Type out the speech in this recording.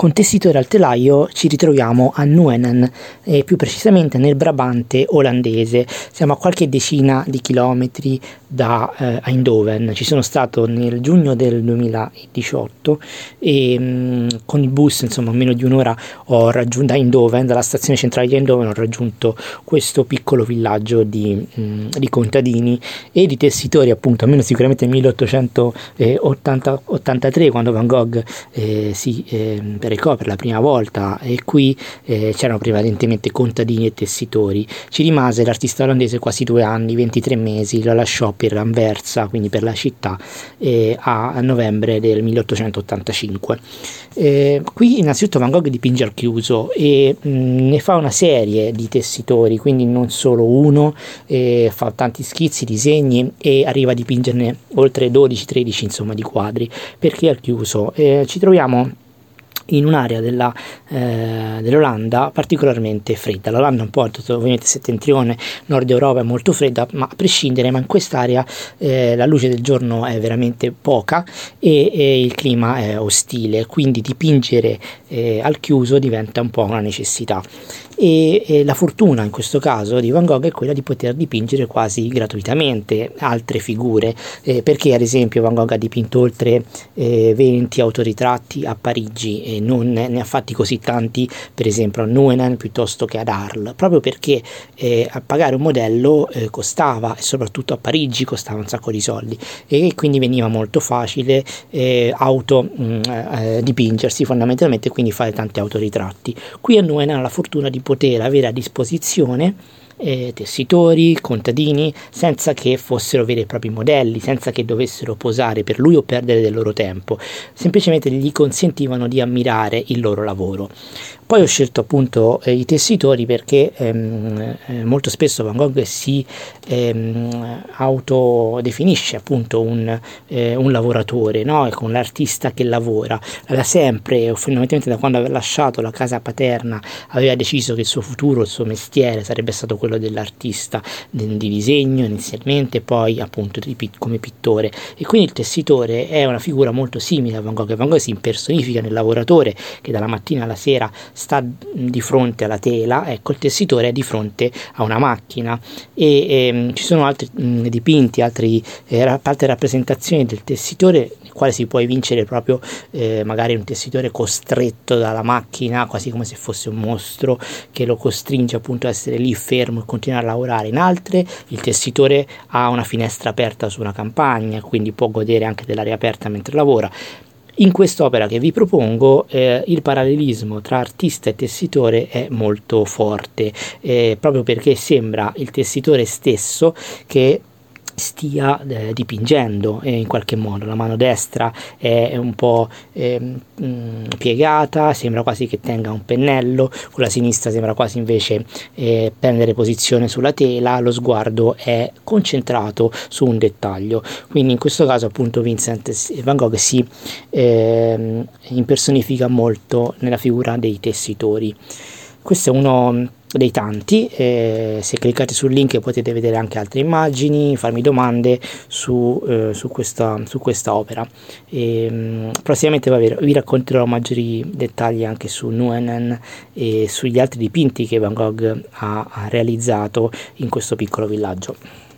Con tessitore al telaio ci ritroviamo a Nuenen, e più precisamente nel Brabante olandese. Siamo a qualche decina di chilometri da eh, Eindhoven. Ci sono stato nel giugno del 2018 e mh, mm, con il bus, insomma, meno di un'ora ho raggiunto Eindhoven, dalla stazione centrale di Eindhoven ho raggiunto questo piccolo villaggio di, mh, mm, di contadini e di tessitori, appunto, almeno sicuramente nel 1883 quando Van Gogh eh, si recò per la prima volta e qui eh, c'erano prevalentemente contadini e tessitori. Ci rimase l'artista olandese quasi due anni, 23 mesi, lo lasciò per Anversa, quindi per la città, eh, a novembre del 1885. Eh, qui innanzitutto Van Gogh dipinge al chiuso e mh, ne fa una serie di tessitori, quindi non solo uno, eh, fa tanti schizzi, disegni e arriva a dipingerne oltre 12-13 insomma di quadri, perché al chiuso eh, ci troviamo in un'area della, eh, dell'Olanda particolarmente fredda. L'Olanda è un po' ovviamente settentrione, nord Europa è molto fredda, ma a prescindere, ma in quest'area eh, la luce del giorno è veramente poca e, e il clima è ostile, quindi dipingere eh, al chiuso diventa un po' una necessità. E, e, la fortuna in questo caso di Van Gogh è quella di poter dipingere quasi gratuitamente altre figure. Eh, perché ad esempio Van Gogh ha dipinto oltre eh, 20 autoritratti a Parigi non ne, ha fatti così tanti per esempio a Nuenen piuttosto che ad Arles proprio perché eh, a pagare un modello eh, costava e soprattutto a Parigi costava un sacco di soldi e quindi veniva molto facile eh, auto mh, mm, eh, dipingersi fondamentalmente quindi fare tanti autoritratti. Qui a Nuenen ha la fortuna di poter avere a disposizione eh, tessitori, contadini, senza che fossero veri e propri modelli, senza che dovessero posare per lui o perdere del loro tempo, semplicemente gli consentivano di ammirare il loro lavoro. Poi ho scelto appunto eh, i tessitori perché ehm, eh, molto spesso Van Gogh si ehm, autodefinisce appunto un, eh, un lavoratore, no? con l'artista che lavora. Da sempre, fondamentalmente da quando aveva lasciato la casa paterna, aveva deciso che il suo futuro, il suo mestiere sarebbe stato quello dell'artista di disegno inizialmente, poi appunto come pittore. E quindi il tessitore è una figura molto simile a Van Gogh. Van Gogh si impersonifica nel lavoratore che dalla mattina alla sera sta di fronte alla tela, ecco il tessitore è di fronte a una macchina e, ehm, ci sono altri mh, dipinti, altri, eh, altre rappresentazioni del tessitore quale si può vincere proprio eh, magari un tessitore costretto dalla macchina, quasi come se fosse un mostro che lo costringe appunto a essere lì fermo e continuare a lavorare. In altre il tessitore ha una finestra aperta su una campagna, quindi può godere anche dell'aria aperta mentre lavora. In quest'opera che vi propongo eh, il parallelismo tra artista e tessitore è molto forte, eh, proprio perché sembra il tessitore stesso che stia eh, dipingendo eh, in qualche modo. La mano destra è un po' eh, mh, piegata, sembra quasi che tenga un pennello, con la sinistra sembra quasi invece eh, prendere posizione sulla tela, lo sguardo è concentrato su un dettaglio. Quindi in questo caso appunto Vincent Van Gogh si ehm, impersonifica molto nella figura dei tessitori. Questo è uno dei tanti, eh, se cliccate sul link potete vedere anche altre immagini, farmi domande su, eh, su, questa, su questa, opera. E, mh, prossimamente vabbè, vi racconterò maggiori dettagli anche su Nuenen e sugli altri dipinti che Van Gogh ha, ha realizzato in questo piccolo villaggio.